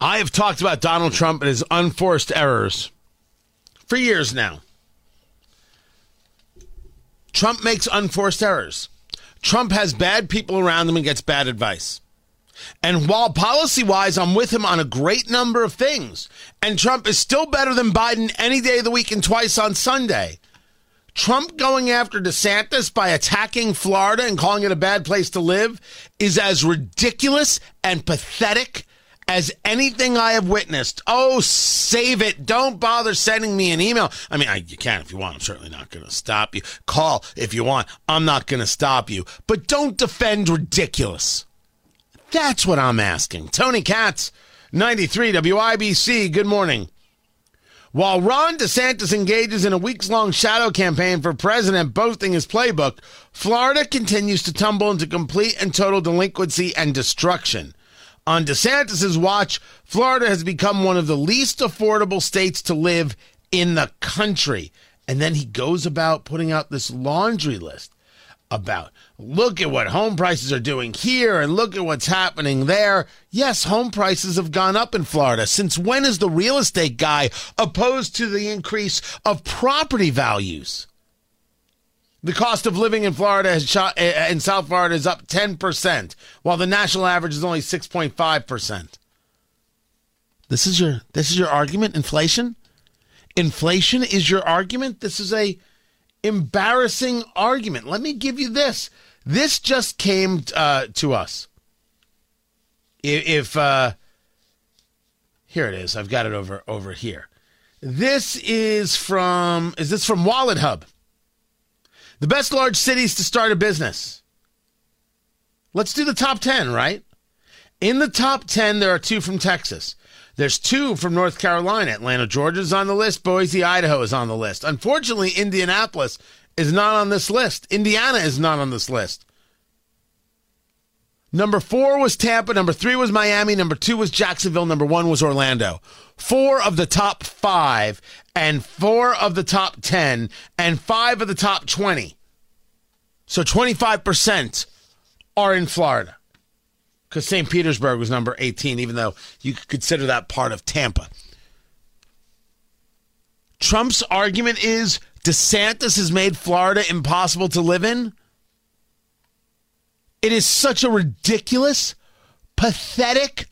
I have talked about Donald Trump and his unforced errors for years now. Trump makes unforced errors. Trump has bad people around him and gets bad advice. And while policy wise, I'm with him on a great number of things, and Trump is still better than Biden any day of the week and twice on Sunday. Trump going after DeSantis by attacking Florida and calling it a bad place to live is as ridiculous and pathetic as anything I have witnessed. Oh, save it. Don't bother sending me an email. I mean, I, you can if you want. I'm certainly not going to stop you. Call if you want. I'm not going to stop you. But don't defend ridiculous. That's what I'm asking. Tony Katz, 93 WIBC, good morning. While Ron DeSantis engages in a weeks long shadow campaign for president, boasting his playbook, Florida continues to tumble into complete and total delinquency and destruction. On DeSantis' watch, Florida has become one of the least affordable states to live in the country. And then he goes about putting out this laundry list about look at what home prices are doing here and look at what's happening there. Yes, home prices have gone up in Florida. Since when is the real estate guy opposed to the increase of property values? The cost of living in Florida has shot eh, eh, in South Florida is up 10%, while the national average is only 6.5%. This is your this is your argument inflation? Inflation is your argument? This is a embarrassing argument. Let me give you this. This just came uh, to us. If, uh, here it is, I've got it over over here. This is from is this from Wallet Hub? The best large cities to start a business. Let's do the top 10, right? In the top 10, there are two from Texas. There's two from North Carolina. Atlanta, Georgia is on the list. Boise, Idaho is on the list. Unfortunately, Indianapolis is not on this list. Indiana is not on this list. Number four was Tampa. Number three was Miami. Number two was Jacksonville. Number one was Orlando. Four of the top five, and four of the top 10, and five of the top 20. So 25% are in Florida because St. Petersburg was number 18, even though you could consider that part of Tampa. Trump's argument is DeSantis has made Florida impossible to live in. It is such a ridiculous, pathetic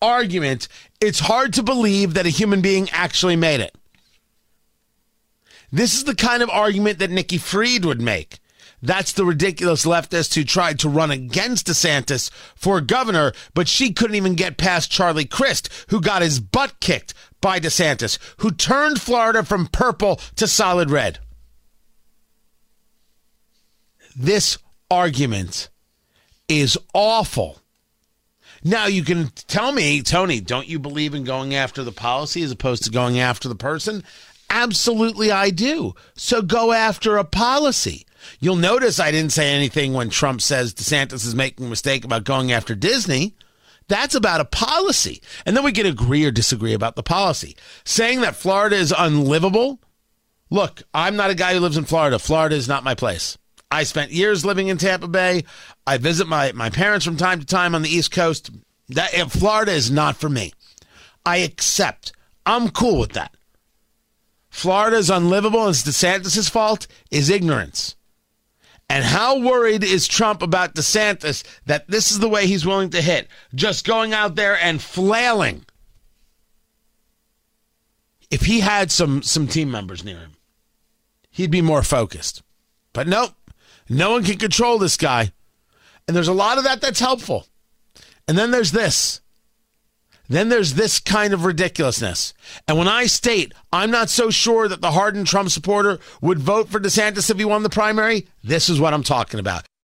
argument. It's hard to believe that a human being actually made it. This is the kind of argument that Nikki Fried would make. That's the ridiculous leftist who tried to run against DeSantis for governor, but she couldn't even get past Charlie Crist, who got his butt kicked by DeSantis, who turned Florida from purple to solid red. This argument is awful. Now you can tell me, Tony, don't you believe in going after the policy as opposed to going after the person? Absolutely, I do. So go after a policy. You'll notice I didn't say anything when Trump says DeSantis is making a mistake about going after Disney. That's about a policy. And then we can agree or disagree about the policy. Saying that Florida is unlivable. Look, I'm not a guy who lives in Florida. Florida is not my place. I spent years living in Tampa Bay. I visit my, my parents from time to time on the East Coast. That Florida is not for me. I accept. I'm cool with that. Florida is unlivable and it's DeSantis' fault is ignorance. And how worried is Trump about DeSantis that this is the way he's willing to hit? Just going out there and flailing. If he had some some team members near him, he'd be more focused. But nope, no one can control this guy. And there's a lot of that that's helpful. And then there's this. Then there's this kind of ridiculousness. And when I state I'm not so sure that the hardened Trump supporter would vote for DeSantis if he won the primary, this is what I'm talking about.